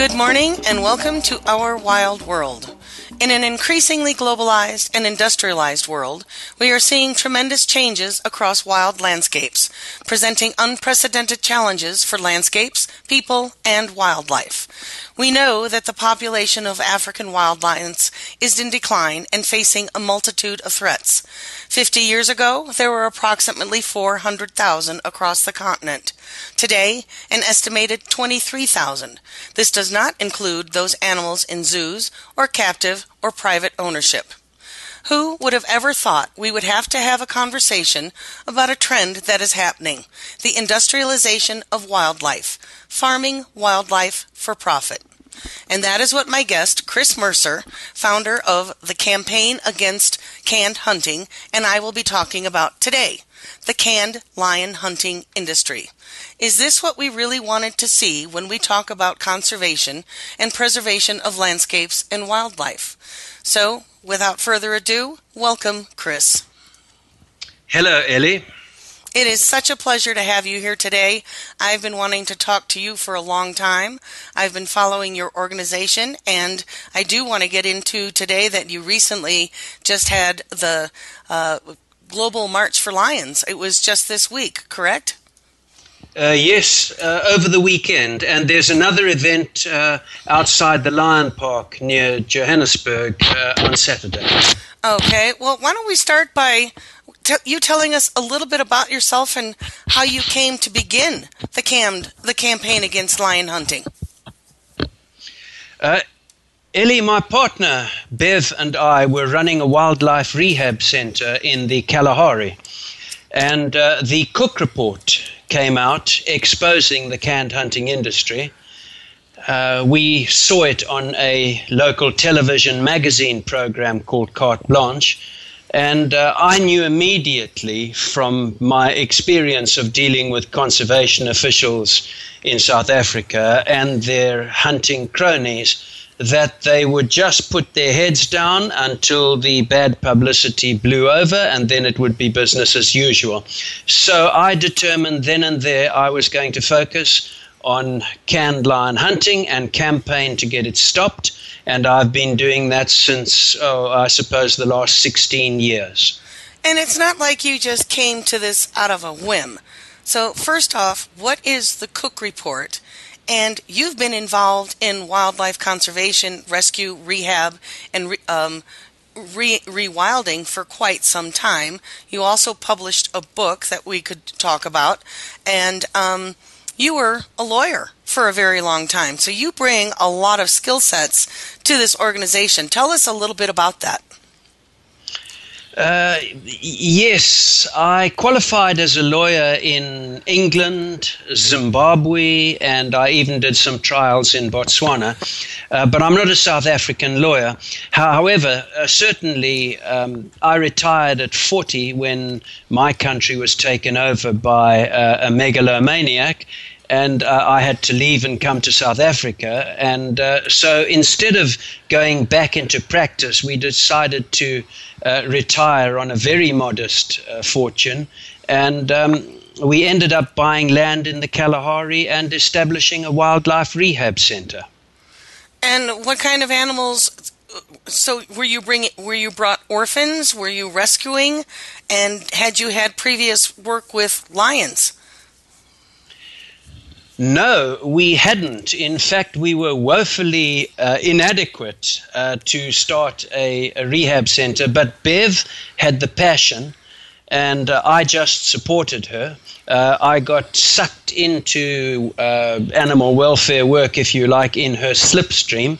Good morning and welcome to Our Wild World. In an increasingly globalized and industrialized world, we are seeing tremendous changes across wild landscapes, presenting unprecedented challenges for landscapes, people, and wildlife. We know that the population of African wild lions is in decline and facing a multitude of threats. Fifty years ago, there were approximately 400,000 across the continent. Today, an estimated 23,000. This does not include those animals in zoos or captive or private ownership. Who would have ever thought we would have to have a conversation about a trend that is happening the industrialization of wildlife, farming wildlife for profit? And that is what my guest, Chris Mercer, founder of the Campaign Against Canned Hunting, and I will be talking about today the canned lion hunting industry. Is this what we really wanted to see when we talk about conservation and preservation of landscapes and wildlife? So, without further ado, welcome, Chris. Hello, Ellie. It is such a pleasure to have you here today. I've been wanting to talk to you for a long time. I've been following your organization, and I do want to get into today that you recently just had the uh, Global March for Lions. It was just this week, correct? Uh, yes, uh, over the weekend, and there's another event uh, outside the Lion Park near Johannesburg uh, on Saturday. Okay, well, why don't we start by t- you telling us a little bit about yourself and how you came to begin the cam the campaign against lion hunting. Ellie, my partner Bev, and I were running a wildlife rehab center in the Kalahari, and uh, the Cook report came out exposing the canned hunting industry. Uh, we saw it on a local television magazine program called Carte Blanche and uh, I knew immediately from my experience of dealing with conservation officials in South Africa and their hunting cronies that they would just put their heads down until the bad publicity blew over and then it would be business as usual. So I determined then and there I was going to focus on canned lion hunting and campaign to get it stopped and I've been doing that since, oh, I suppose, the last 16 years. And it's not like you just came to this out of a whim. So, first off, what is the Cook Report? And you've been involved in wildlife conservation, rescue, rehab, and um, re- rewilding for quite some time. You also published a book that we could talk about. And um, you were a lawyer for a very long time. So you bring a lot of skill sets to this organization. Tell us a little bit about that. Uh, yes, I qualified as a lawyer in England, Zimbabwe, and I even did some trials in Botswana. Uh, but I'm not a South African lawyer. However, uh, certainly um, I retired at 40 when my country was taken over by uh, a megalomaniac and uh, I had to leave and come to South Africa. And uh, so instead of going back into practice, we decided to uh, retire on a very modest uh, fortune. And um, we ended up buying land in the Kalahari and establishing a wildlife rehab center. And what kind of animals? So were you bringing? Were you brought orphans? Were you rescuing? And had you had previous work with lions? No, we hadn't. In fact, we were woefully uh, inadequate uh, to start a, a, rehab center. But Bev had the passion, and uh, I just supported her. Uh, I got sucked into uh, animal welfare work, if you like, in her slipstream.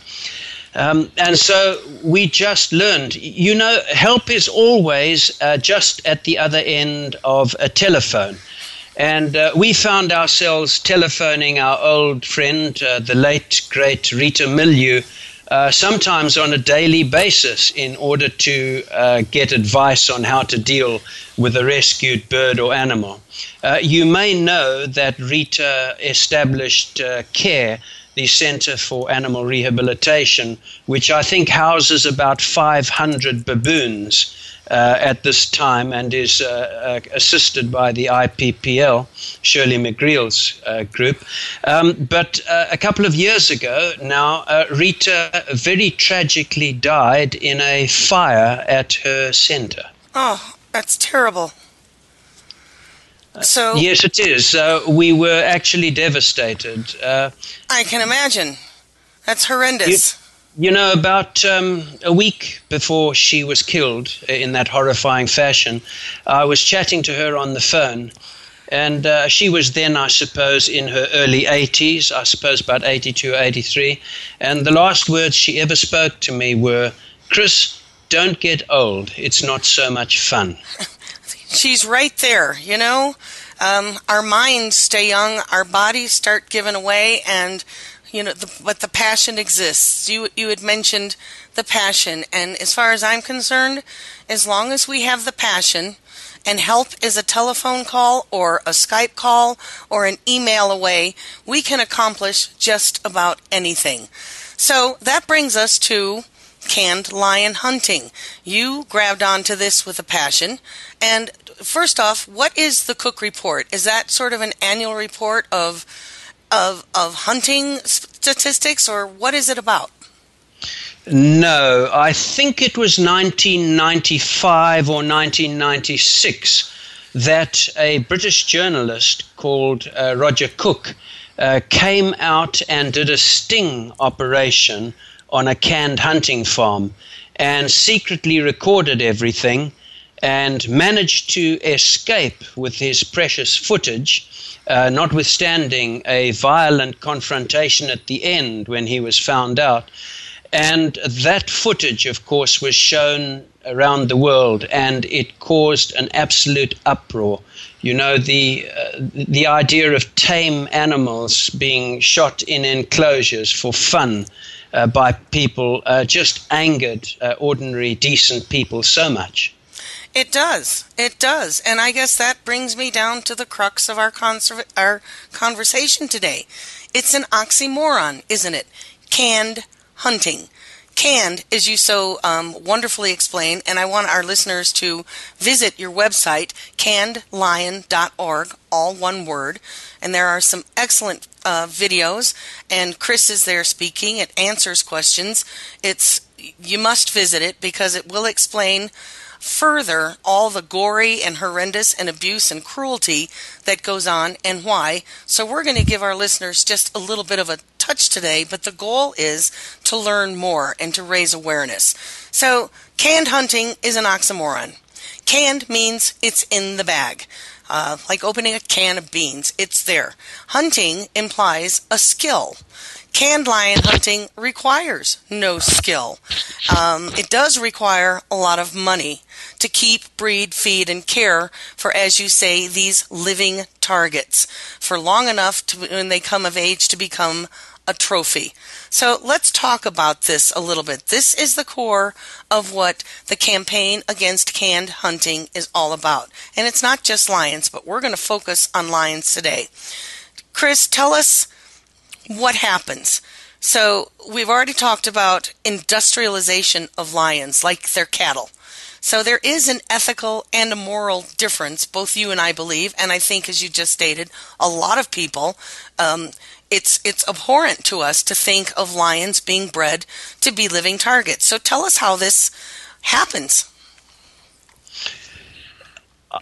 Um, and so we just learned, you know, help is always uh, just at the other end of a telephone. And uh, we found ourselves telephoning our old friend, uh, the late, great Rita Miljo, uh, sometimes on a daily basis, in order to uh, get advice on how to deal with a rescued bird or animal. Uh, you may know that Rita established uh, CARE, the Center for Animal Rehabilitation, which I think houses about 500 baboons uh, at this time and is uh, uh, assisted by the IPPL, Shirley McGreal's uh, group. Um, but uh, a couple of years ago now, uh, Rita very tragically died in a fire at her center. Oh, that's terrible. So yes, it is. we were actually devastated. I can imagine. That's horrendous. You know, about um, a week before she was killed in that horrifying fashion, I was chatting to her on the phone. And uh, she was then, I suppose, in her early 80s, I suppose about 82, 83. And the last words she ever spoke to me were, Chris, don't get old. It's not so much fun. She's right there, you know? Um, our minds stay young, our bodies start giving away, and you know, the, but the passion exists. You you had mentioned the passion, and as far as I'm concerned, as long as we have the passion, and help is a telephone call or a Skype call or an email away, we can accomplish just about anything. So that brings us to canned lion hunting. You grabbed onto this with a passion. And first off, what is the Cook Report? Is that sort of an annual report of of of hunting statistics, or what is it about? No, I think it was 1995 or 1996 that a British journalist called uh, Roger Cook uh, came out and did a sting operation on a canned hunting farm and secretly recorded everything and managed to escape with his precious footage uh, notwithstanding a violent confrontation at the end when he was found out. And that footage, of course, was shown around the world, and it caused an absolute uproar. You know, the, uh, the idea of tame animals being shot in enclosures for fun uh, by people uh, just angered uh, ordinary, decent people so much. It does. It does. And I guess that brings me down to the crux of our, conserv- our conversation today. It's an oxymoron, isn't it? Canned hunting. Canned, as you so um, wonderfully explain, and I want our listeners to visit your website, cannedlion.org, all one word. And there are some excellent uh, videos, and Chris is there speaking. It answers questions. It's you must visit it because it will explain further all the gory and horrendous and abuse and cruelty that goes on and why. So we're going to give our listeners just a little bit of a touch today, but the goal is to learn more and to raise awareness. So canned hunting is an oxymoron. Canned means it's in the bag. Uh, like opening a can of beans, it's there. Hunting implies a skill. Canned lion hunting requires no skill. Um, it does require a lot of money to keep, breed, feed, and care for, as you say, these living targets for long enough to, when they come of age to become a trophy. So let's talk about this a little bit. This is the core of what the campaign against canned hunting is all about. And it's not just lions, but we're going to focus on lions today. Chris, tell us what happens? So we've already talked about industrialization of lions, like their cattle. So there is an ethical and a moral difference, both you and I believe, and I think, as you just stated, a lot of people. Um, it's it's abhorrent to us to think of lions being bred to be living targets. So tell us how this happens.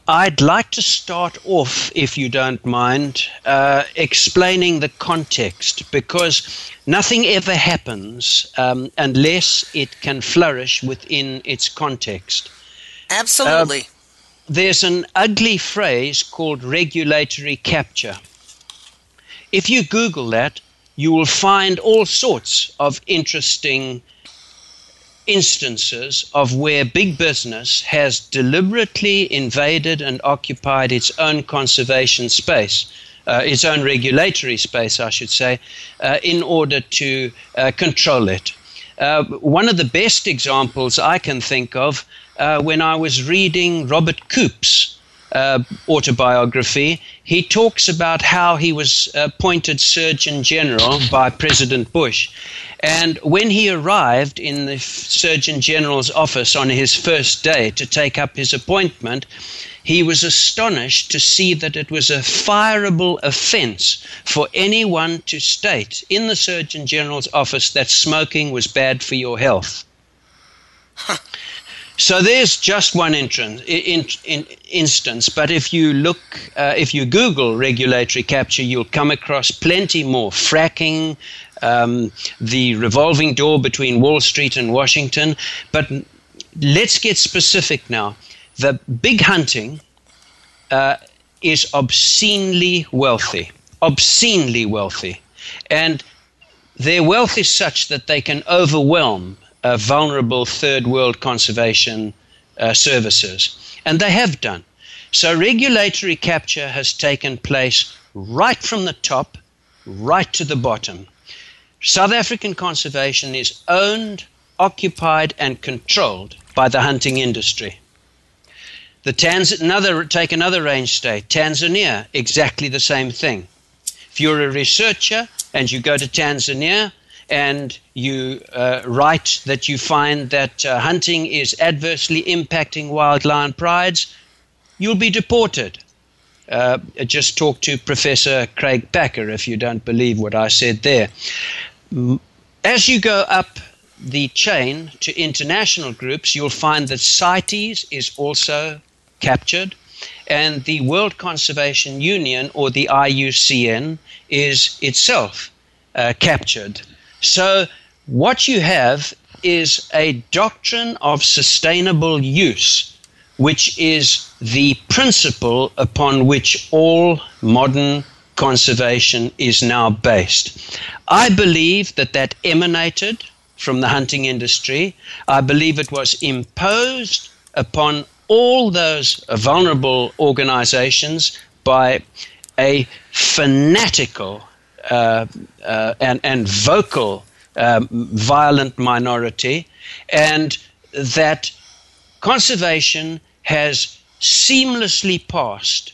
I'd like to start off, if you don't mind, uh, explaining the context because nothing ever happens um, unless it can flourish within its context. Absolutely. Uh, there's an ugly phrase called regulatory capture. If you Google that, you will find all sorts of interesting instances of where big business has deliberately invaded and occupied its own conservation space. Uh, its own regulatory space, I should say, uh, in order to uh, control it. Uh, one of the best examples I can think of uh, when I was reading Robert Koop's uh, autobiography, he talks about how he was appointed Surgeon General by President Bush. And when he arrived in the Surgeon General's office on his first day to take up his appointment, he was astonished to see that it was a fireable offense for anyone to state in the Surgeon General's office that smoking was bad for your health. So there's just one in, in, in instance, but if you look, uh, if you Google regulatory capture, you'll come across plenty more. Fracking, um, the revolving door between Wall Street and Washington. But let's get specific now. The big hunting uh, is obscenely wealthy, obscenely wealthy. And their wealth is such that they can overwhelm uh, vulnerable third world conservation uh, services. And they have done. So regulatory capture has taken place right from the top, right to the bottom. South African conservation is owned, occupied, and controlled by the hunting industry. The Tanz- another, take another range state, Tanzania, exactly the same thing. If you're a researcher and you go to Tanzania, and you uh, write that you find that uh, hunting is adversely impacting wild lion prides, you'll be deported. Uh, just talk to Professor Craig Packer if you don't believe what I said there. As you go up the chain to international groups, you'll find that CITES is also captured, and the World Conservation Union, or the IUCN, is itself uh, captured. So, what you have is a doctrine of sustainable use, which is the principle upon which all modern conservation is now based. I believe that that emanated from the hunting industry. I believe it was imposed upon all those vulnerable organizations by a fanatical and, and vocal um, violent minority, and that conservation has seamlessly passed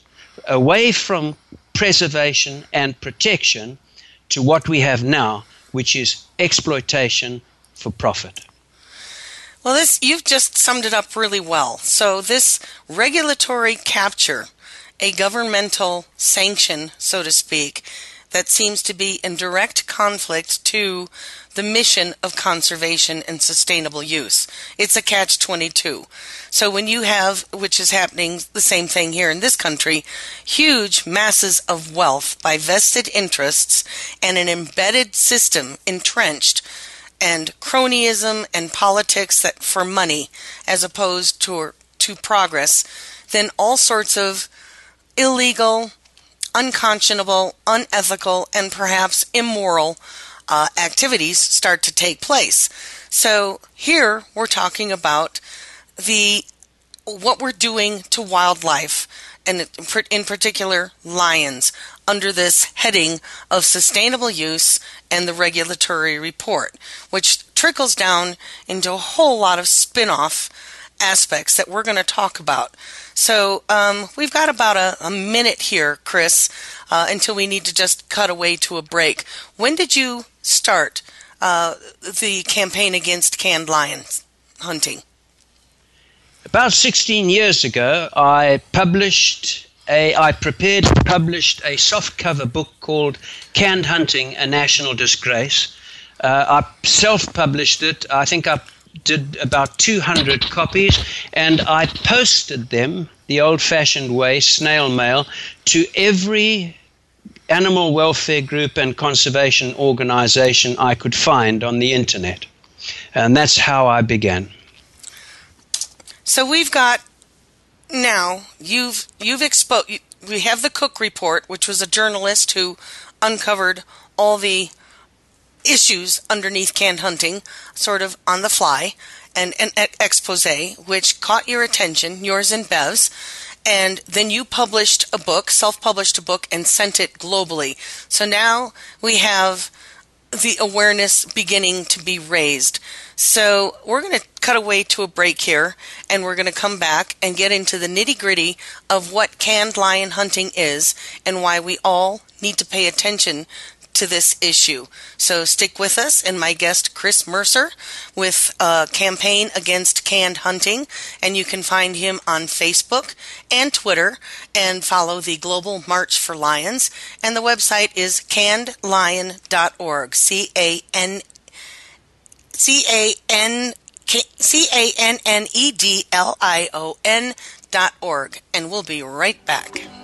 away from preservation and protection to what we have now, which is exploitation for profit. Well, this you've just summed it up really well. So this regulatory capture, a governmental sanction, so to speak, that seems to be in direct conflict to the mission of conservation and sustainable use. It's a catch 22. So when you have, which is happening the same thing here in this country, huge masses of wealth by vested interests and an embedded system entrenched and cronyism and politics that for money as opposed to to progress, then all sorts of illegal unconscionable, unethical, and perhaps immoral uh, activities start to take place. So here we're talking about the what we're doing to wildlife, and in particular lions, under this heading of sustainable use and the regulatory report, which trickles down into a whole lot of spin off aspects that we're going to talk about. So um, we've got about a, a minute here, Chris, uh, until we need to just cut away to a break. When did you start uh, the campaign against canned lions hunting? About 16 years ago, I published a, I prepared and published a softcover book called Canned Hunting, A National Disgrace. Uh, I self published it. I think I did about 200 copies and I posted them the old fashioned way, snail mail, to every animal welfare group and conservation organization I could find on the internet. And that's how I began. So we've got now you've you've exposed we have the Cook report which was a journalist who uncovered all the issues underneath canned hunting, sort of on the fly, and an expose which caught your attention, yours and Bev's, and then you published a book, self-published a book, and sent it globally. So now we have the awareness beginning to be raised. So we're going to cut away to a break here and we're going to come back and get into the nitty gritty of what canned lion hunting is and why we all need to pay attention to this issue. So stick with us and my guest, Chris Mercer, with a campaign against canned hunting. And you can find him on Facebook and Twitter and follow the Global March for Lions. And the website is cannedlion.org. C A N C A N C A N N E D L I O N dot org. And we'll be right back.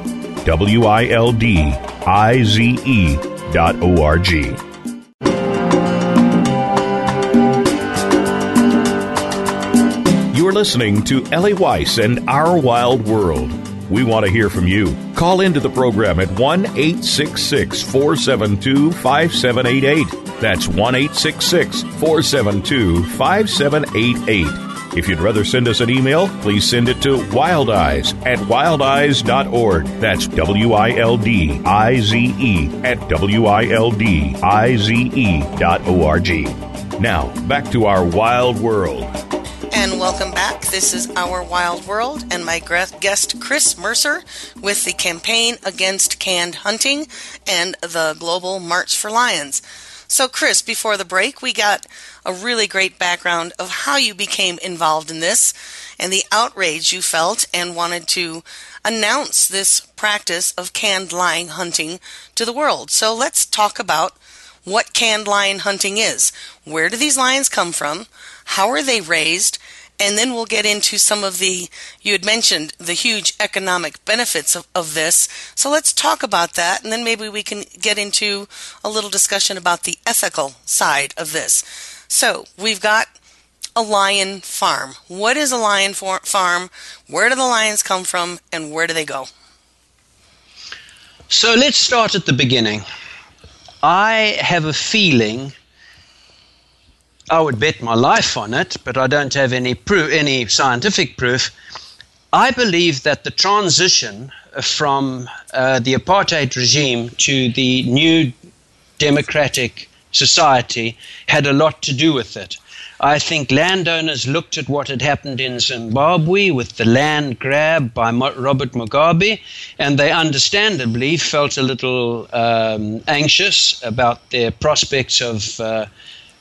W I L D I Z E dot O R G. You're listening to Ellie Weiss and Our Wild World. We want to hear from you. Call into the program at 1 866 472 5788. That's 1 866 472 5788. If you'd rather send us an email, please send it to wildize at wildize.org. That's W I L D I Z E at W I L D I Z E dot O R G. Now, back to our wild world. And welcome back. This is Our Wild World and my guest, Chris Mercer, with the campaign against canned hunting and the Global March for Lions. So, Chris, before the break, we got a really great background of how you became involved in this and the outrage you felt and wanted to announce this practice of canned lion hunting to the world. So, let's talk about what canned lion hunting is. Where do these lions come from? How are they raised? And then we'll get into some of the you had mentioned the huge economic benefits of, of this. So let's talk about that and then maybe we can get into a little discussion about the ethical side of this. So we've got a lion farm. What is a lion for- farm? Where do the lions come from? And where do they go? So let's start at the beginning. I have a feeling I would bet my life on it, but I don't have any proof, any scientific proof. I believe that the transition from uh, the apartheid regime to the new democratic society had a lot to do with it. I think landowners looked at what had happened in Zimbabwe with the land grab by Robert Mugabe, and they understandably felt a little um, anxious about their prospects of uh,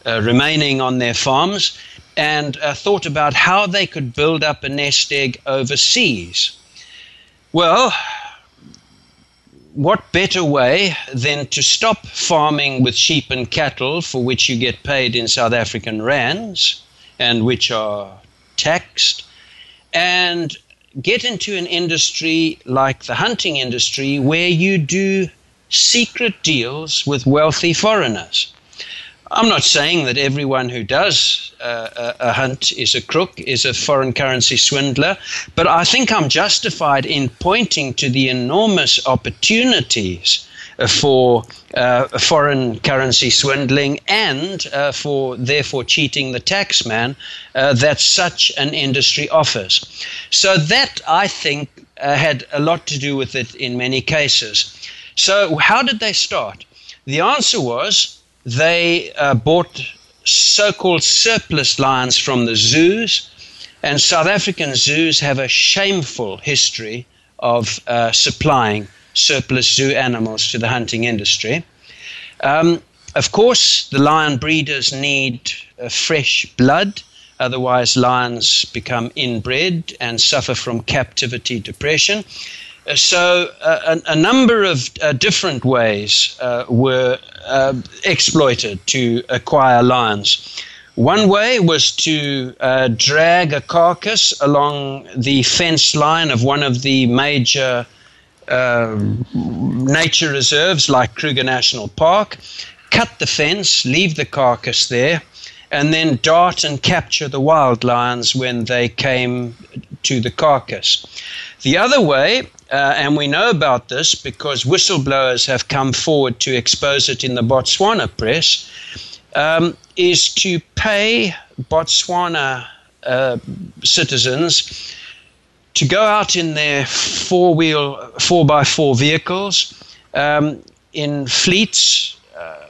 uh, remaining on their farms and uh, thought about how they could build up a nest egg overseas. Well, what better way than to stop farming with sheep and cattle for which you get paid in South African rands and which are taxed and get into an industry like the hunting industry where you do secret deals with wealthy foreigners. I'm not saying that everyone who does uh, a, hunt is a crook, is a foreign currency swindler, but I think I'm justified in pointing to the enormous opportunities for uh, foreign currency swindling and uh, for therefore cheating the taxman uh, that such an industry offers. So that I think uh, had a lot to do with it in many cases. So how did they start? The answer was they uh, bought so-called surplus lions from the zoos, and South African zoos have a shameful history of uh, supplying surplus zoo animals to the hunting industry. Um, of course, the lion breeders need uh, fresh blood, otherwise, lions become inbred and suffer from captivity depression. Uh, so, uh, a, a, number of uh, different ways uh, were uh, exploited to acquire lions. One way was to drag a carcass along the fence line of one of the major um, nature reserves like Kruger National Park, cut the fence, leave the carcass there, and then dart and capture the wild lions when they came to the carcass. The other way, uh, and we know about this because whistleblowers have come forward to expose it in the Botswana press, um, is to pay Botswana uh, citizens to go out in their four wheel, four by four vehicles um, in fleets uh,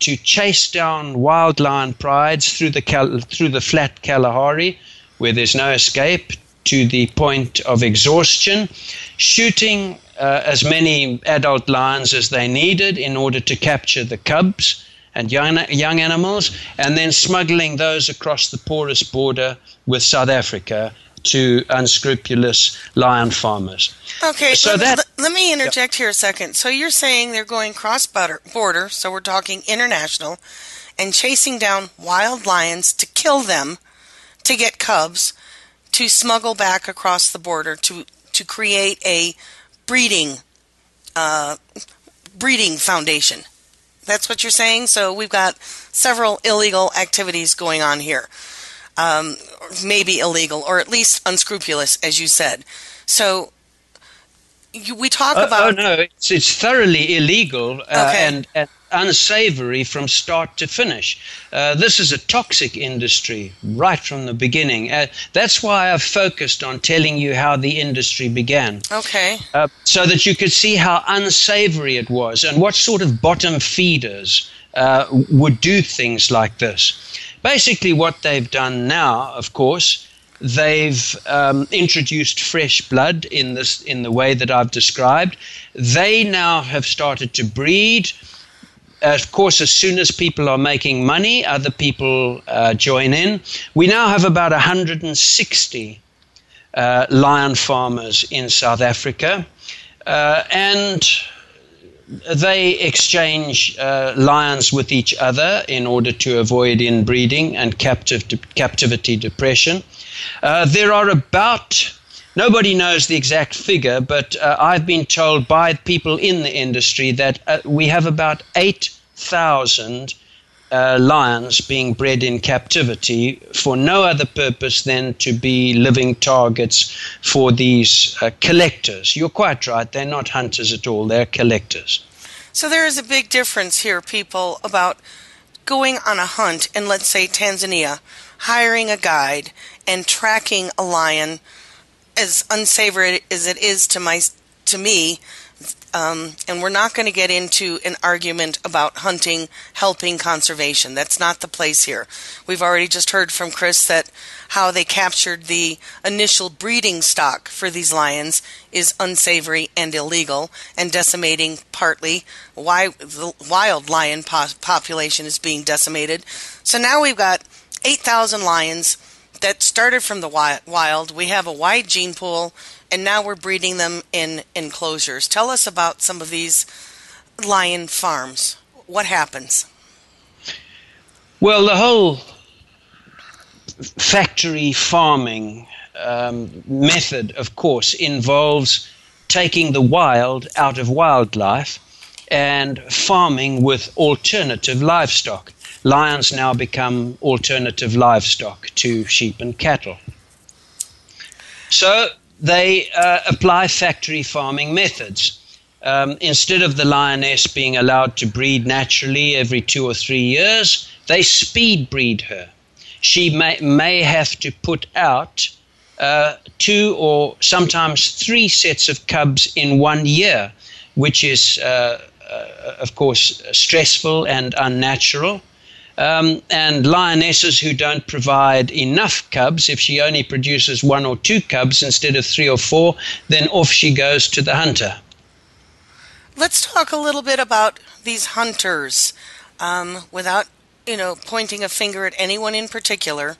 to chase down wild lion prides through the, through the flat Kalahari where there's no escape to the point of exhaustion, shooting uh, as many adult lions as they needed in order to capture the cubs and young, young animals, and then smuggling those across the porous border with South Africa to unscrupulous lion farmers. Okay, so let, that, let me interject here a second. So you're saying they're going cross border, so we're talking international, and chasing down wild lions to kill them to get cubs to smuggle back across the border to to create a breeding uh, breeding foundation. That's what you're saying. So we've got several illegal activities going on here um, maybe illegal or at least unscrupulous, as you said. So you, we talk uh, about. Oh no, it's, it's thoroughly illegal uh, okay. and, and, unsavory from start to finish. Uh, this is a toxic industry right from the beginning. Uh, that's why I've focused on telling you how the industry began. Okay. Uh, so that you could see how unsavory it was and what sort of bottom feeders uh, would do things like this. Basically, what they've done now, of course, they've um, introduced fresh blood in this in the way that I've described. They now have started to breed. Of course, as soon as people are making money, other people uh, join in. We now have about 160 uh, lion farmers in South Africa, uh, and they exchange uh, lions with each other in order to avoid inbreeding and captive de- captivity depression. Uh, there are about Nobody knows the exact figure, but uh, I've been told by people in the industry that uh, we have about 8,000 uh, lions being bred in captivity for no other purpose than to be living targets for these uh, collectors. You're quite right, they're not hunters at all, they're collectors. So there is a big difference here, people, about going on a hunt in, let's say, Tanzania, hiring a guide, and tracking a lion as unsavory as it is to my to me um, and we're not going to get into an argument about hunting helping conservation. That's not the place here. We've already just heard from Chris that how they captured the initial breeding stock for these lions is unsavory and illegal and decimating partly why the wild lion po- population is being decimated. So now we've got 8,000 lions that started from the wild. We have a wide gene pool and now we're breeding them in enclosures. Tell us about some of these lion farms. What happens? Well, the whole factory farming um, method, of course, involves taking the wild out of wildlife and farming with alternative livestock. Lions now become alternative livestock to sheep and cattle. So they uh, apply factory farming methods. um, instead of the lioness being allowed to breed naturally every two or three years, they speed breed her. She may, may have to put out uh, two or sometimes three sets of cubs in one year, which is, uh, uh, of course, stressful and unnatural. Um, and lionesses who don't provide enough cubs, if she only produces one or two cubs instead of three or four, then off she goes to the hunter. Let's talk a little bit about these hunters um, without, you know, pointing a finger at anyone in particular.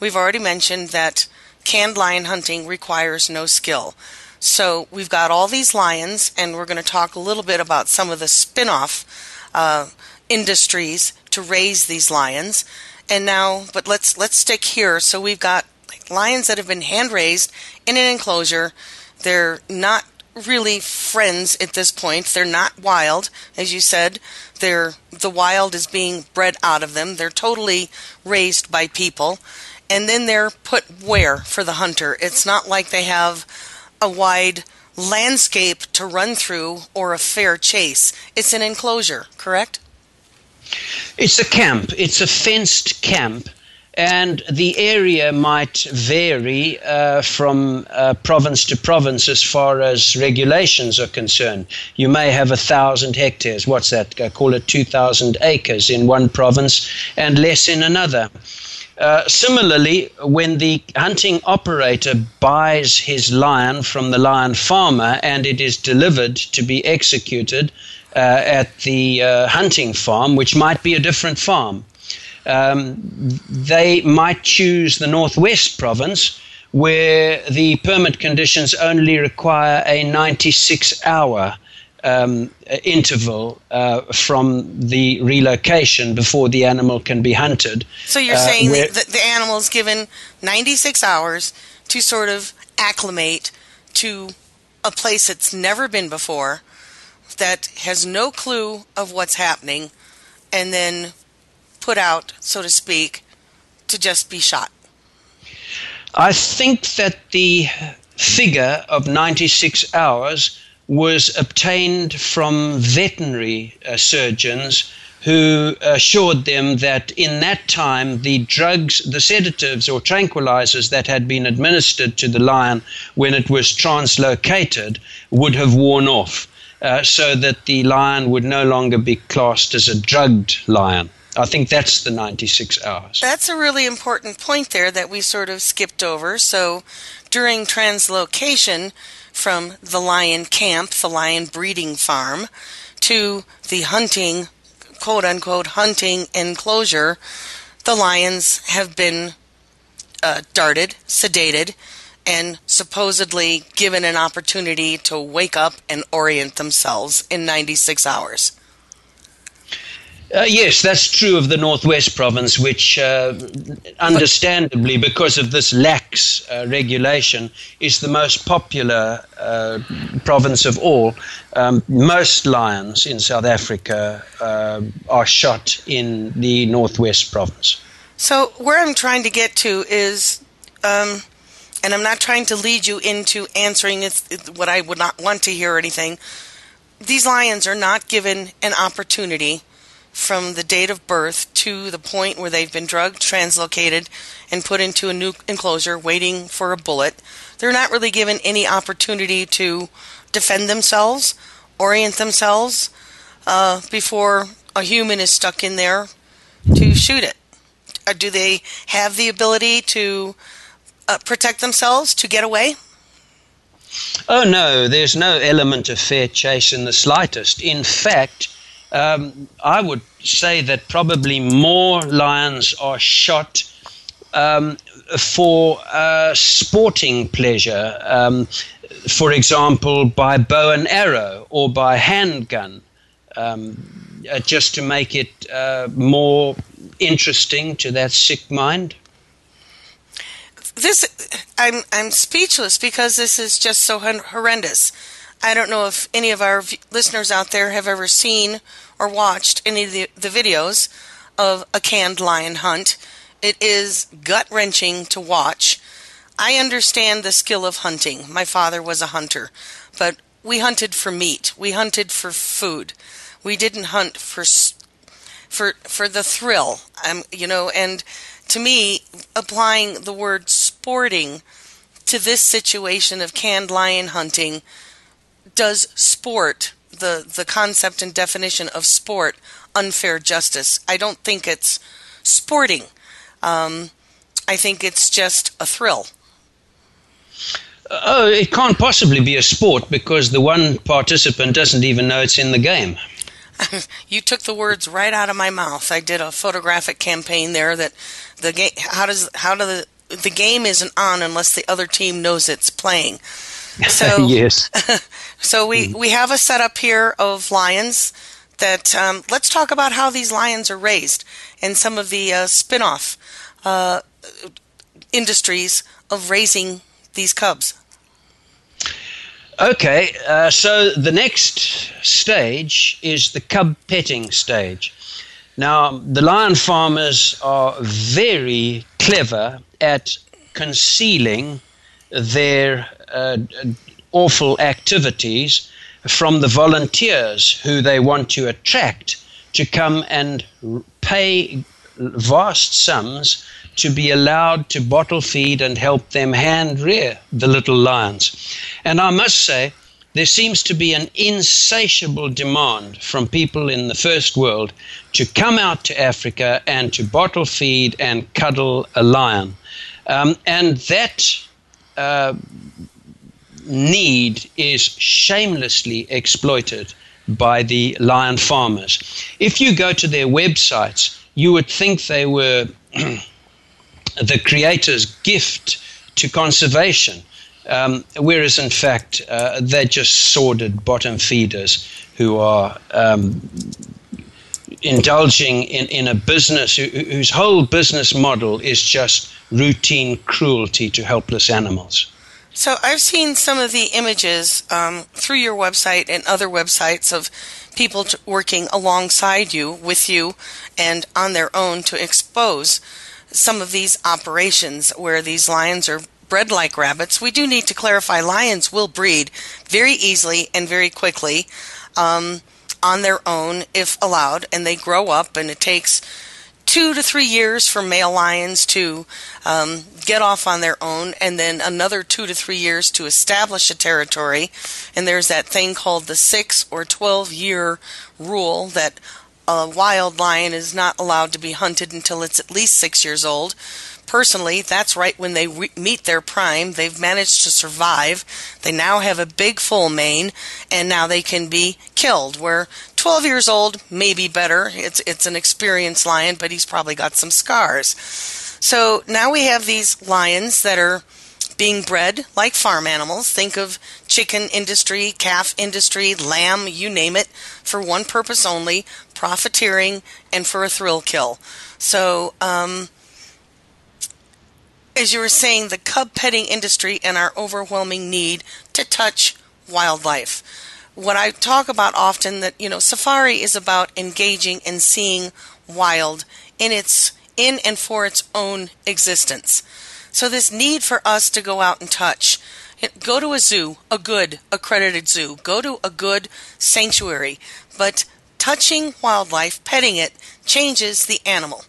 We've already mentioned that canned lion hunting requires no skill. So we've got all these lions, and we're going to talk a little bit about some of the spin off uh, industries to raise these lions. And now, but let's let's stick here. So we've got lions that have been hand raised in an enclosure. They're not really friends at this point. They're not wild, as you said. They're the wild is being bred out of them. They're totally raised by people, and then they're put where for the hunter. It's not like they have a wide landscape to run through or a fair chase. It's an enclosure, correct? It's a camp. It's a fenced camp and the area might vary uh, from uh, province to province as far as regulations are concerned. You may have a thousand hectares, what's that? I call it 2,000 acres in one province and less in another. Uh, similarly, when the hunting operator buys his lion from the lion farmer and it is delivered to be executed uh, at the uh, hunting farm, which might be a different farm, um, they might choose the Northwest province where the permit conditions only require a 96 hour um, interval uh, from the relocation before the animal can be hunted. So you're uh, saying that the animal is given 96 hours to sort of acclimate to a place it's never been before, that has no clue of what's happening, and then put out, so to speak, to just be shot? I think that the figure of 96 hours was obtained from veterinary uh, surgeons who assured them that in that time the drugs, the sedatives or tranquilizers that had been administered to the lion when it was translocated would have worn off, uh, so that the lion would no longer be classed as a drugged lion. I think that's the 96 hours. That's a really important point there that we sort of skipped over. So during translocation from the lion camp, the lion breeding farm, to the hunting, quote unquote, hunting enclosure, the lions have been uh, darted, sedated, and supposedly given an opportunity to wake up and orient themselves in 96 hours. Uh, yes, that's true of the Northwest Province, which, uh, understandably, because of this lax uh, regulation, is the most popular uh, province of all. Um, most lions in South Africa uh, are shot in the Northwest Province. So, where I'm trying to get to is, um, and I'm not trying to lead you into answering what I would not want to hear or anything. These lions are not given an opportunity from the date of birth to the point where they've been drugged, translocated, and put into a new enclosure waiting for a bullet. They're not really given any opportunity to defend themselves, orient themselves uh, before a human is stuck in there to shoot it. Uh, do they have the ability to uh, protect themselves, to get away? Oh, no, there's no element of fair chase in the slightest. In fact, um, I would say that probably more lions are shot um, for uh, sporting pleasure, um, for example, by bow and arrow or by handgun, um, uh, just to make it uh, more interesting to that sick mind. This, I'm, I'm speechless because this is just so horrendous. I don't know if any of our listeners out there have ever seen or watched any of the, the videos of a canned lion hunt. It is gut wrenching to watch. I understand the skill of hunting. My father was a hunter. But we hunted for meat. We hunted for food. We didn't hunt for for for the thrill. Um, you know, and to me, applying the word sporting to this situation of canned lion hunting does sport the the concept and definition of sport unfair justice. I don't think it's sporting. Um, I think it's just a thrill. Oh, it can't possibly be a sport because the one participant doesn't even know it's in the game. you took the words right out of my mouth. I did a photographic campaign there that the game how does how do the the game isn't on unless the other team knows it's playing. So yes. so we mm. we have a setup here of lions that um, let's talk about how these lions are raised and some of the uh, spin-off uh, industries of raising these cubs. Okay, uh, so the next stage is the cub petting stage. Now, the lion farmers are very clever at concealing their uh, awful activities from the volunteers who they want to attract to come and pay vast sums to be allowed to bottle feed and help them hand rear the little lions. And I must say, there seems to be an insatiable demand from people in the first world to come out to Africa and to bottle feed and cuddle a lion. Um, and that uh, need is shamelessly exploited by the lion farmers. If you go to their websites, you would think they were the creator's gift to conservation. Um, whereas in fact uh, they're just sordid bottom feeders who are um, indulging in, in a business who, whose whole business model is just routine cruelty to helpless animals. So I've seen some of the images um, through your website and other websites of people t- working alongside you, with you, and on their own to expose some of these operations where these lions are bred like rabbits. We do need to clarify lions will breed very easily and very quickly um, on their own if allowed, and they grow up, and it takes two to three years for male lions to um, get off on their own, and then another two to three years to establish a territory. And there's that thing called the six or 12 year rule that a wild lion is not allowed to be hunted until it's at least six years old. Personally, that's right when they re- meet their prime. They've managed to survive. They now have a big full mane, and now they can be killed. Where 12 years old maybe better. It's it's an experienced lion, but he's probably got some scars. So now we have these lions that are being bred like farm animals. Think of chicken industry, calf industry, lamb, you name it, for one purpose only profiteering and for a thrill kill. So, um, as you were saying, the cub petting industry and our overwhelming need to touch wildlife. What I talk about often that you know safari is about engaging and seeing wild in its in and for its own existence. So this need for us to go out and touch go to a zoo, a good accredited zoo, go to a good sanctuary, but touching wildlife, petting it, changes the animal.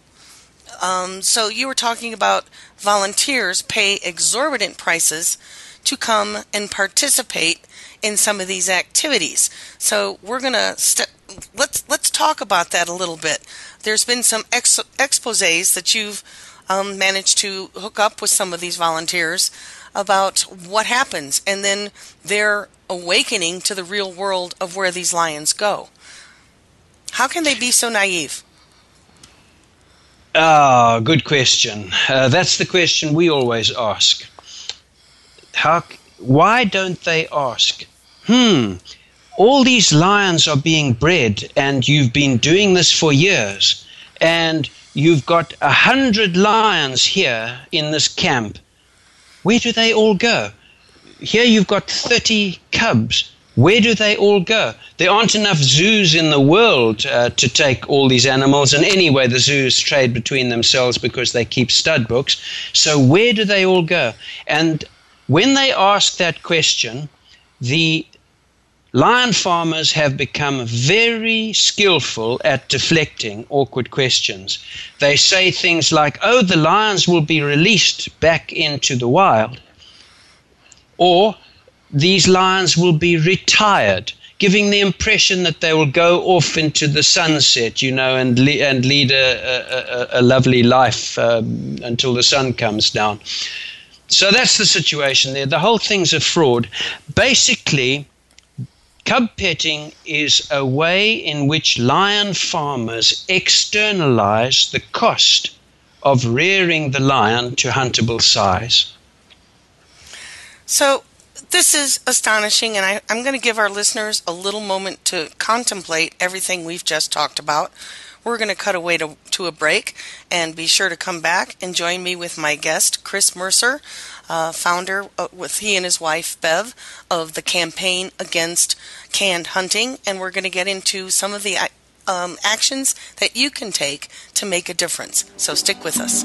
Um, so you were talking about volunteers pay exorbitant prices to come and participate in some of these activities. So we're gonna st- let's let's talk about that a little bit. There's been some ex- exposés that you've um, managed to hook up with some of these volunteers about what happens, and then their awakening to the real world of where these lions go. How can they be so naive? Ah, good question. Uh, that's the question we always ask. How? Why don't they ask? Hmm. All these lions are being bred, and you've been doing this for years, and you've got a hundred lions here in this camp. Where do they all go? Here you've got 30 cubs. Where do they all go? There aren't enough zoos in the world uh, to take all these animals, and anyway, the zoos trade between themselves because they keep stud books. So, where do they all go? And when they ask that question, the lion farmers have become very skillful at deflecting awkward questions. They say things like, oh, the lions will be released back into the wild, or these lions will be retired. Giving the impression that they will go off into the sunset, you know, and le- and lead a, a, a lovely life um, until the sun comes down. So that's the situation there. The whole thing's a fraud. Basically, Cub petting is a way in which lion farmers externalize the cost of rearing the lion to huntable size. So, this is astonishing, and I, am going to give our listeners a little moment to contemplate everything we've just talked about. We're going to cut away to, to a break and be sure to come back and join me with my guest, Chris Mercer, uh, founder uh, with he and his wife Bev of the campaign against canned hunting, and we're going to get into some of the um, actions that you can take to make a difference. So stick with us.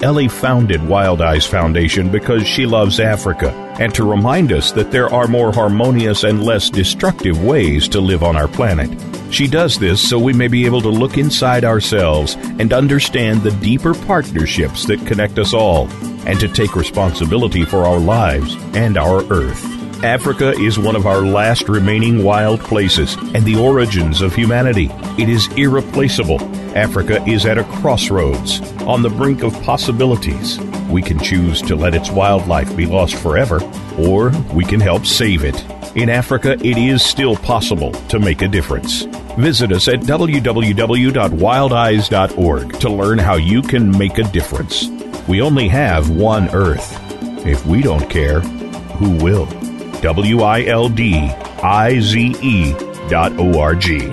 Ellie founded Wildize Foundation because she loves Africa and to remind us that there are more harmonious and less destructive ways to live on our planet. She does this so we may be able to look inside ourselves and understand the deeper partnerships that connect us all and to take responsibility for our lives and our Earth. Africa is one of our last remaining wild places and the origins of humanity. It is irreplaceable. Africa is at a crossroads, on the brink of possibilities. We can choose to let its wildlife be lost forever, or we can help save it. In Africa, it is still possible to make a difference. Visit us at www.wildize.org to learn how you can make a difference. We only have one Earth. If we don't care, who will? W I L D I Z E dot O R G.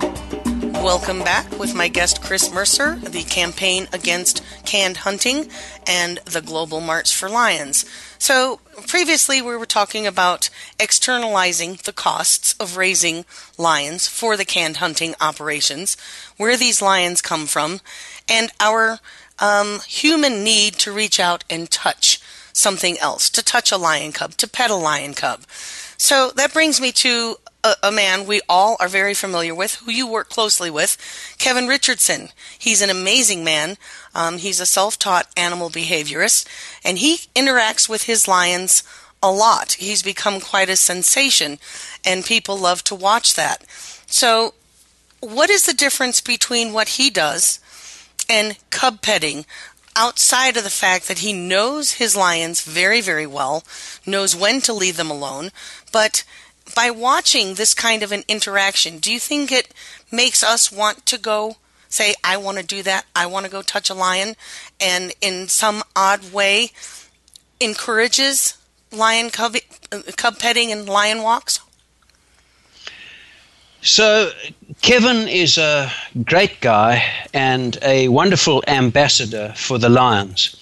Welcome back with my guest Chris Mercer, the campaign against canned hunting and the Global March for Lions. So, previously we were talking about externalizing the costs of raising lions for the canned hunting operations, where these lions come from, and our um, human need to reach out and touch something else, to touch a lion cub, to pet a lion cub. So that brings me to a, a, man we all are very familiar with, who you work closely with, Kevin Richardson. He's an amazing man. Um, he's a self taught animal behaviorist, and he interacts with his lions a lot. He's become quite a sensation, and people love to watch that. So, what is the difference between what he does and cub petting? Outside of the fact that he knows his lions very, very well, knows when to leave them alone, but by watching this kind of an interaction, do you think it makes us want to go say, I want to do that, I want to go touch a lion, and in some odd way encourages lion cub, uh, cub petting and lion walks? So, Kevin is a great guy and a wonderful ambassador for the Lions.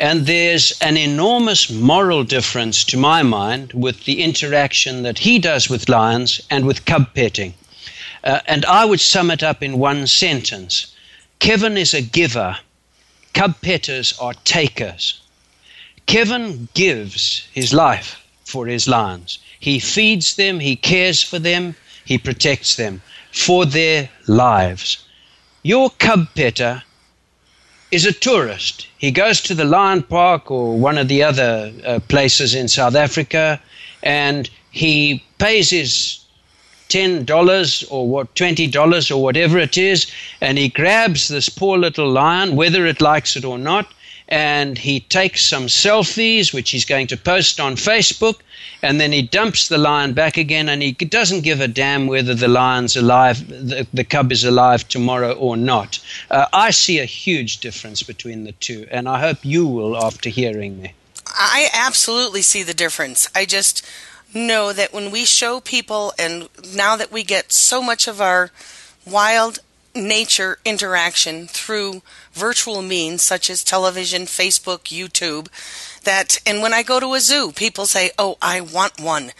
And there's an enormous moral difference, to my mind, with the interaction that he does with lions and with cub petting. Uh, and I would sum it up in one sentence Kevin is a giver, cub petters are takers. Kevin gives his life for his lions. He feeds them, he cares for them, he protects them for their lives. Your cub petter is a tourist. He goes to the Lion Park or one of the other uh, places in South Africa and he pays his $10 or what $20 or whatever it is and he grabs this poor little lion whether it likes it or not and he takes some selfies, which he's going to post on Facebook, and then he dumps the lion back again, and he doesn't give a damn whether the lion's alive, the, the cub is alive tomorrow or not. Uh, I see a huge difference between the two, and I hope you will after hearing me. I absolutely see the difference. I just know that when we show people, and now that we get so much of our wild nature interaction through virtual means such as television, Facebook, YouTube that and when I go to a zoo people say, "Oh, I want one."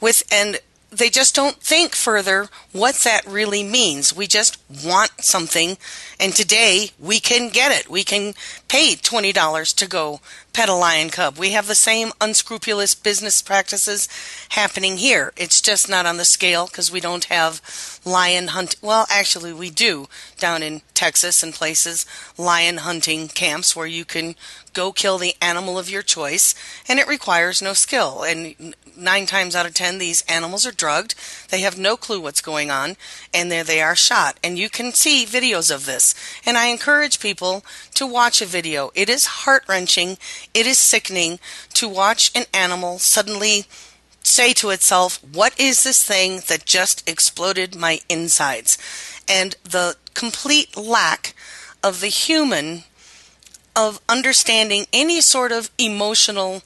With and they just don't think further what that really means. We just want something, and today we can get it. We can pay $20 to go pet a lion cub. We have the same unscrupulous business practices happening here. It's just not on the scale because we don't have lion hunt. Well, actually, we do down in Texas and places lion hunting camps where you can go kill the animal of your choice, and it requires no skill. And nine times out of ten, these animals are drugged. They have no clue what's going on, and there they are shot. And you can see videos of this. And I encourage people to watch a video. It is heart wrenching, it is sickening to watch an animal suddenly say to itself, What is this thing that just exploded my insides? And the complete lack of the human of understanding any sort of emotional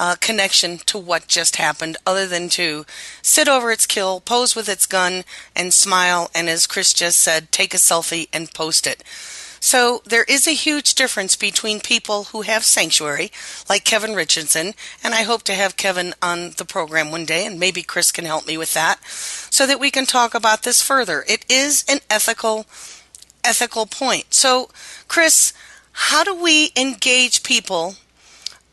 uh, connection to what just happened other than to sit over its kill, pose with its gun, and smile, and as Chris just said, take a selfie and post it. So there is a huge difference between people who have sanctuary, like Kevin Richardson, and I hope to have Kevin on the program one day, and maybe Chris can help me with that, so that we can talk about this further. It is an ethical, ethical point. So, Chris, how do we engage people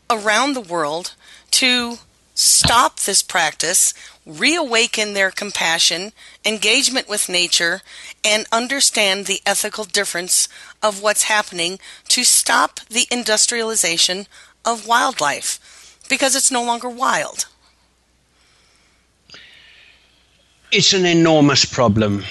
around the world to stop this practice, reawaken their compassion, engagement with nature, and understand the ethical difference of what's happening to stop the industrialization of wildlife because it's no longer wild. It's an enormous problem.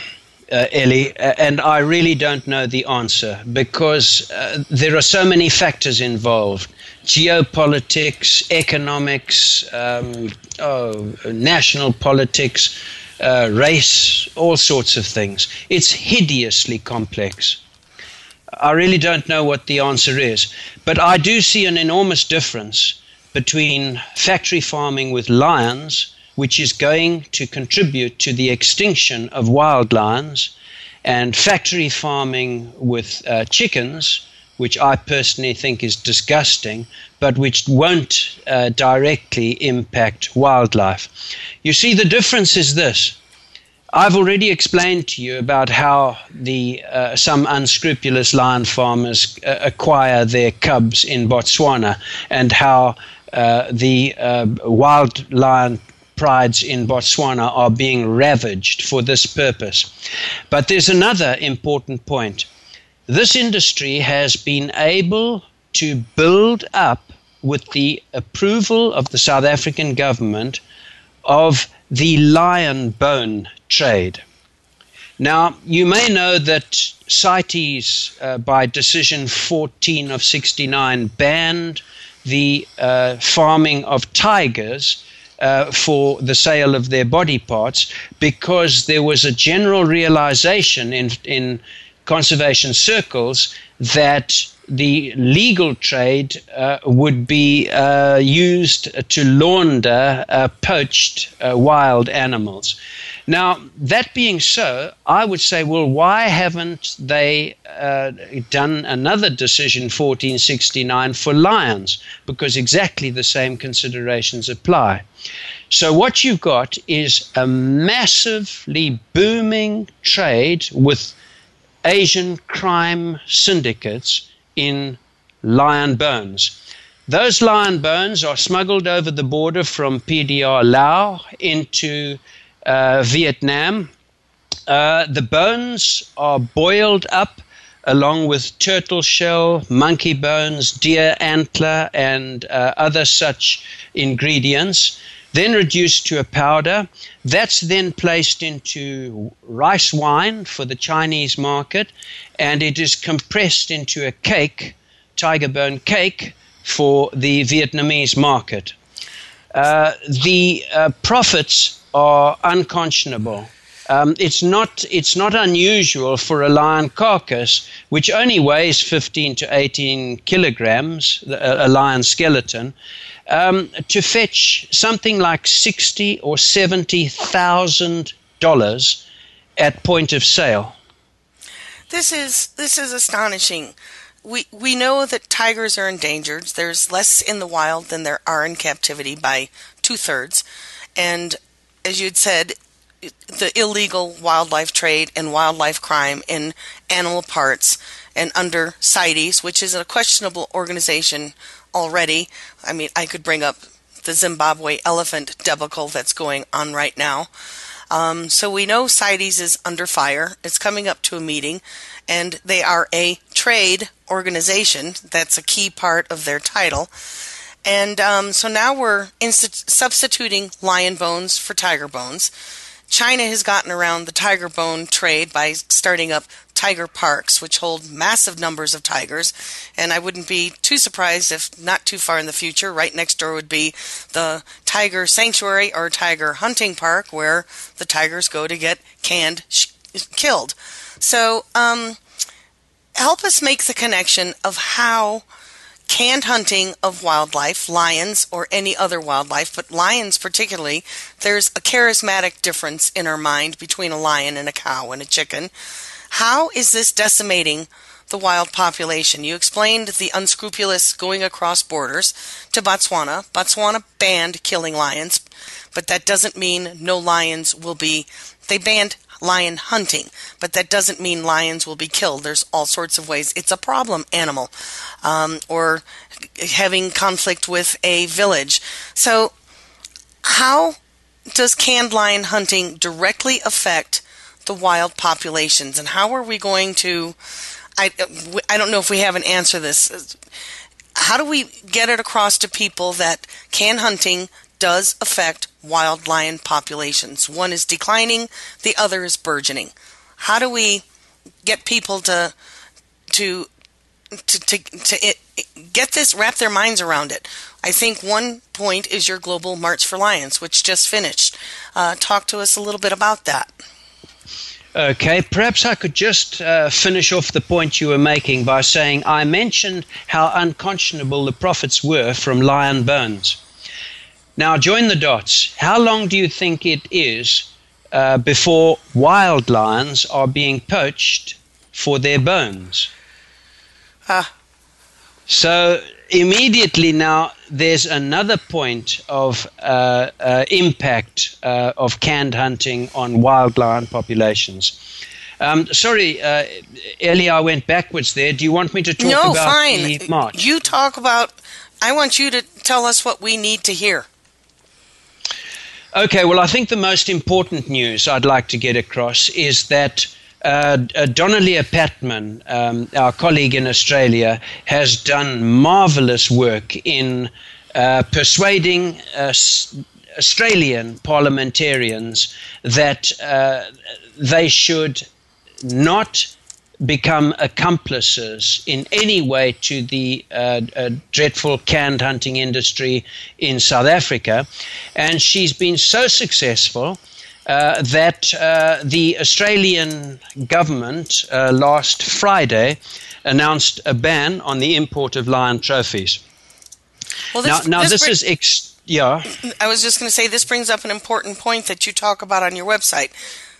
Uh, Ellie, uh, and I really don't know the answer because uh, there are so many factors involved geopolitics, economics, um, oh, national politics, uh, race, all sorts of things. It's hideously complex. I really don't know what the answer is, but I do see an enormous difference between factory farming with lions, which is going to contribute to the extinction of wild lions, and factory farming with uh, chickens, which I personally think is disgusting, but which won't uh, directly impact wildlife. You see, the difference is this. I've already explained to you about how the uh, some unscrupulous lion farmers uh, acquire their cubs in Botswana, and how uh, the uh, wild lion prides in Botswana are being ravaged for this purpose. But there's another important point this industry has been able to build up with the approval of the South African government of the lion bone trade. Now, you may know that CITES, uh, by decision 14 of 69, banned the uh, farming of tigers uh, for the sale of their body parts because there was a general realization in, in conservation circles that the legal trade uh, would be uh, used to launder uh, poached uh, wild animals. Now, that being so, I would say, well, why haven't they uh, done another decision, 1469, for lions? Because exactly the same considerations apply. So, what you've got is a massively booming trade with Asian crime syndicates in lion bones. Those lion bones are smuggled over the border from PDR Lao into uh, Vietnam. Uh, the bones are boiled up along with turtle shell, monkey bones, deer antler, and uh, other such ingredients, then reduced to a powder. That's then placed into rice wine for the Chinese market, and it is compressed into a cake, tiger bone cake, for the Vietnamese market. Uh, the uh, profits are unconscionable. Um, it's not it's not unusual for a lion carcass, which only weighs 15 to 18 kilograms, a, a lion skeleton, um, to fetch something like 60 or 70 thousand dollars at point of sale. This is this is astonishing. We we know that tigers are endangered. There's less in the wild than there are in captivity by two thirds, and as you'd said, the illegal wildlife trade and wildlife crime in animal parts and under CITES, which is a questionable organization already. I mean, I could bring up the Zimbabwe elephant debacle that's going on right now. Um, so we know CITES is under fire. It's coming up to a meeting, and they are a trade organization. That's a key part of their title. And um, so now we're substituting lion bones for tiger bones. China has gotten around the tiger bone trade by starting up tiger parks, which hold massive numbers of tigers. And I wouldn't be too surprised if not too far in the future, right next door would be the tiger sanctuary or tiger hunting park where the tigers go to get canned, sh- killed. So, um, help us make the connection of how canned hunting of wildlife, lions or any other wildlife, but lions particularly, there's a charismatic difference in our mind between a lion and a cow and a chicken. How is this decimating the wild population? You explained the unscrupulous going across borders to Botswana. Botswana banned killing lions, but that doesn't mean no lions will be. They banned lion hunting, but that doesn't mean lions will be killed. There's all sorts of ways. It's a problem animal, um, or having conflict with a village. So, how does canned lion hunting directly affect the wild populations, and how are we going to? I, I don't know if we have an answer this. How do we get it across to people that can hunting does affect wild lion populations. One is declining, the other is burgeoning. How do we get people to to to to, to it, get this wrap their minds around it? I think one point is your global March for Lions, which just finished. Uh, talk to us a little bit about that. Okay, perhaps I could just uh, finish off the point you were making by saying I mentioned how unconscionable the profits were from lion bones. Now, join the dots. How long do you think it is uh, before wild lions are being poached for their bones? Ah. So, immediately now, there's another point of uh, uh, impact uh, of canned hunting on wild lion populations. Um, sorry, uh, Ellie, I went backwards there. Do you want me to talk no, about fine. the march? You talk about. I want you to tell us what we need to hear. Okay, well, I think the most important news I'd like to get across is that uh, uh, Donalea Patman, um, our colleague in Australia, has done marvelous work in uh, persuading uh, Australian parliamentarians that uh, they should not become accomplices in any way to the uh, uh, dreadful canned hunting industry in South Africa. And she's been so successful uh, that uh, the Australian government uh, last Friday announced a ban on the import of lion trophies. Well, this, now, now this, this is. Ex- yeah. I was just going to say this brings up an important point that you talk about on your website.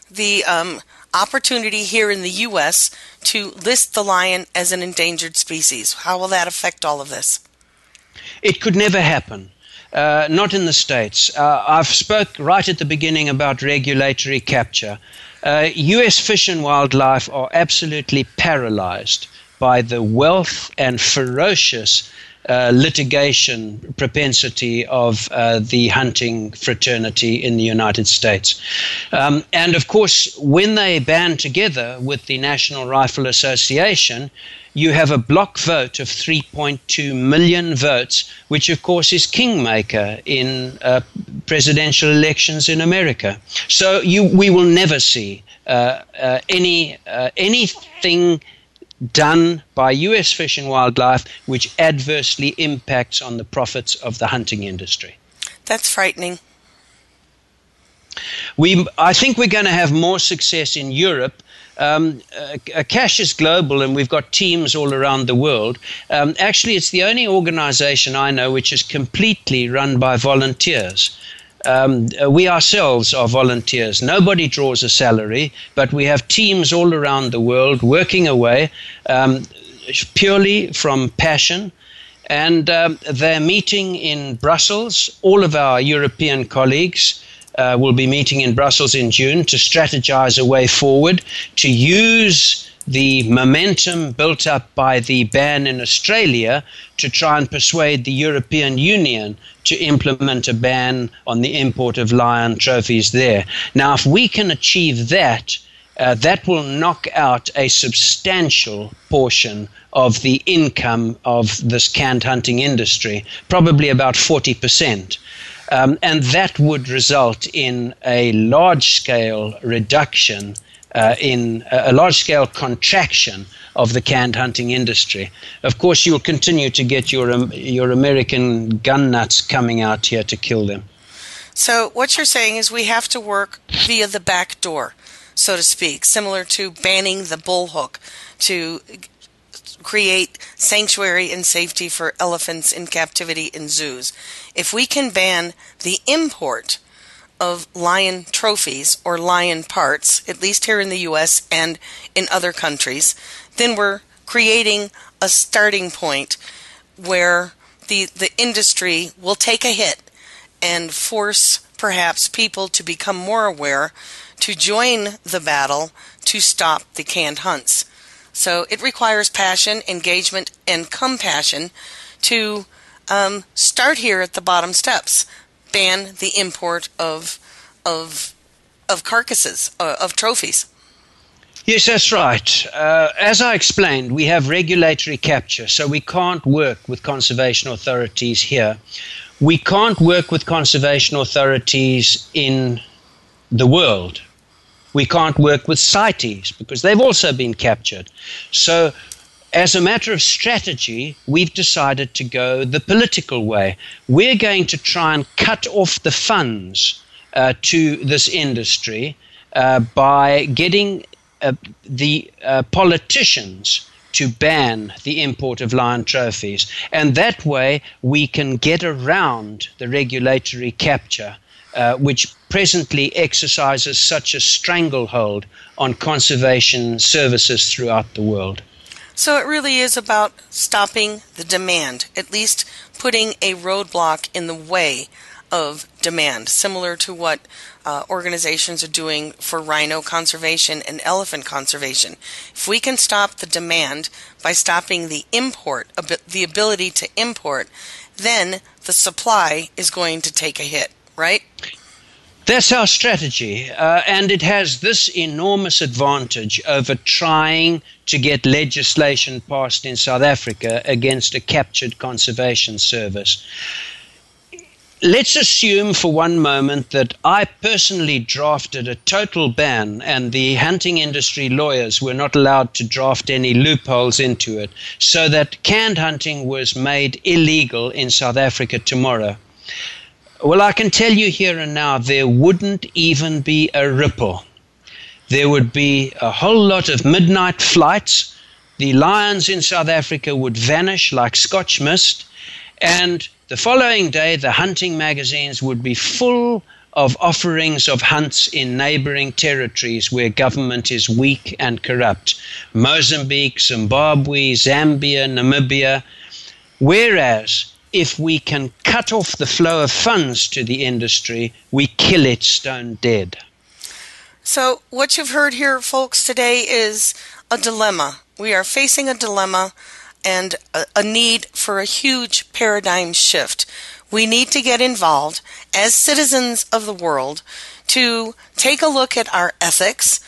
The um, opportunity here in the U.S. to list the lion as an endangered species. How will that affect all of this? It could never happen. Uh, not in the States. Uh, I've spoke right at the beginning about regulatory capture. Uh, U.S. Fish and Wildlife are absolutely paralyzed by the wealth and ferocious uh, litigation propensity of uh, the hunting fraternity in the United States. Um, and of course, when they band together with the National Rifle Association, you have a block vote of 3.2 million votes, which of course is kingmaker in uh, presidential elections in America. So you, we will never see uh, uh, any uh, anything done by U.S. Fish and Wildlife which adversely impacts on the profits of the hunting industry. That's frightening. We, I think we're going to have more success in Europe. Um, uh, CASH is global, and we've got teams all around the world. Um, actually, it's the only organization I know which is completely run by volunteers. Um, uh, we ourselves are volunteers. Nobody draws a salary, but we have teams all around the world working away um, purely from passion. And um, they're meeting in Brussels. All of our European colleagues uh, will be meeting in Brussels in June to strategize a way forward, to use the momentum built up by the ban in Australia to try and persuade the European Union to implement a ban on the import of lion trophies there. Now, if we can achieve that, uh, that will knock out a substantial portion of the income of this canned hunting industry, probably about 40%. Um, and that would result in a large scale reduction uh, in a large scale contraction of the canned hunting industry. Of course, you'll continue to get your, um, your American gun nuts coming out here to kill them. So, what you're saying is we have to work via the back door, so to speak, similar to banning the bullhook to create sanctuary and safety for elephants in captivity in zoos. If we can ban the import of lion trophies or lion parts, at least here in the US and in other countries, then we're creating a starting point where the, the industry will take a hit and force perhaps people to become more aware to join the battle to stop the canned hunts. So it requires passion, engagement, and compassion to um, start here at the bottom steps ban the import of of of carcasses uh, of trophies. Yes, that's right. Uh, as I explained, we have regulatory capture, so we can't work with conservation authorities here. We can't work with conservation authorities in the world. We can't work with CITES because they've also been captured. So as a matter of strategy, we've decided to go the political way. We're going to try and cut off the funds uh, to this industry uh, by getting uh, the uh, politicians to ban the import of lion trophies. And that way, we can get around the regulatory capture. Uh, which presently exercises such a stranglehold on conservation services throughout the world. So it really is about stopping the demand, at least putting a roadblock in the way of demand, similar to what uh, organizations are doing for rhino conservation and elephant conservation. If we can stop the demand by stopping the import, the ability to import, then the supply is going to take a hit, right? That's our strategy, uh, and it has this enormous advantage over trying to get legislation passed in South Africa against a captured conservation service. Let's assume for one moment that I personally drafted a total ban and the hunting industry lawyers were not allowed to draft any loopholes into it, so that canned hunting was made illegal in South Africa tomorrow. Well, I can tell you here and now, there wouldn't even be a ripple. There would be a whole lot of midnight flights. The lions in South Africa would vanish like Scotch mist. And the following day, the hunting magazines would be full of offerings of hunts in neighboring territories where government is weak and corrupt Mozambique, Zimbabwe, Zambia, Namibia. Whereas if we can cut off the flow of funds to the industry, we kill it stone dead. So, what you've heard here, folks, today is a dilemma. We are facing a dilemma. and a, a need for a huge paradigm shift. We need to get involved as citizens of the world to take a look at our ethics,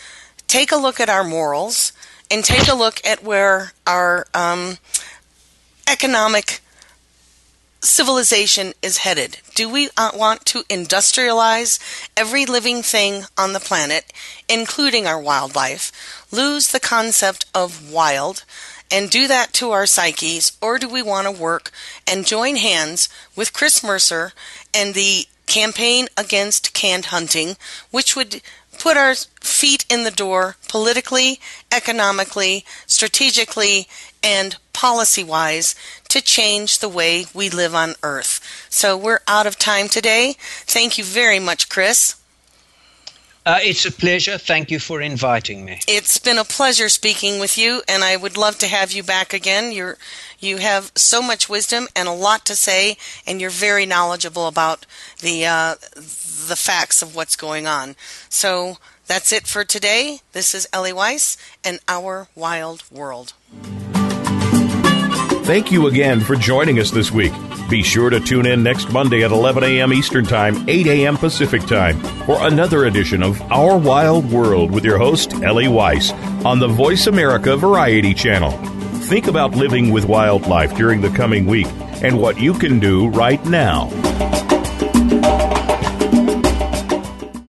take a look at our morals, and take a look at where our um, economic civilization is headed. Do we want to industrialize every living thing on the planet, including our wildlife, lose the concept of wild, and do that to our psyches, or do we want to work and join hands with Chris Mercer and the campaign against canned hunting, which would put our feet in the door politically, economically, strategically, and policy wise to change the way we live on Earth. So we're out of time today. Thank you very much, Chris. Uh, it's a pleasure. Thank you for inviting me. It's been a pleasure speaking with you, and I would love to have you back again. You're you have so much wisdom and a lot to say, and you're very knowledgeable about the uh, the facts of what's going on. So that's it for today. This is Ellie Weiss and Our Wild World. Thank you again for joining us this week. Be sure to tune in next Monday at 11 a.m. Eastern Time, 8 a.m. Pacific Time for another edition of Our Wild World with your host, Ellie Weiss, on the Voice America Variety Channel. Think about living with wildlife during the coming week and what you can do right now.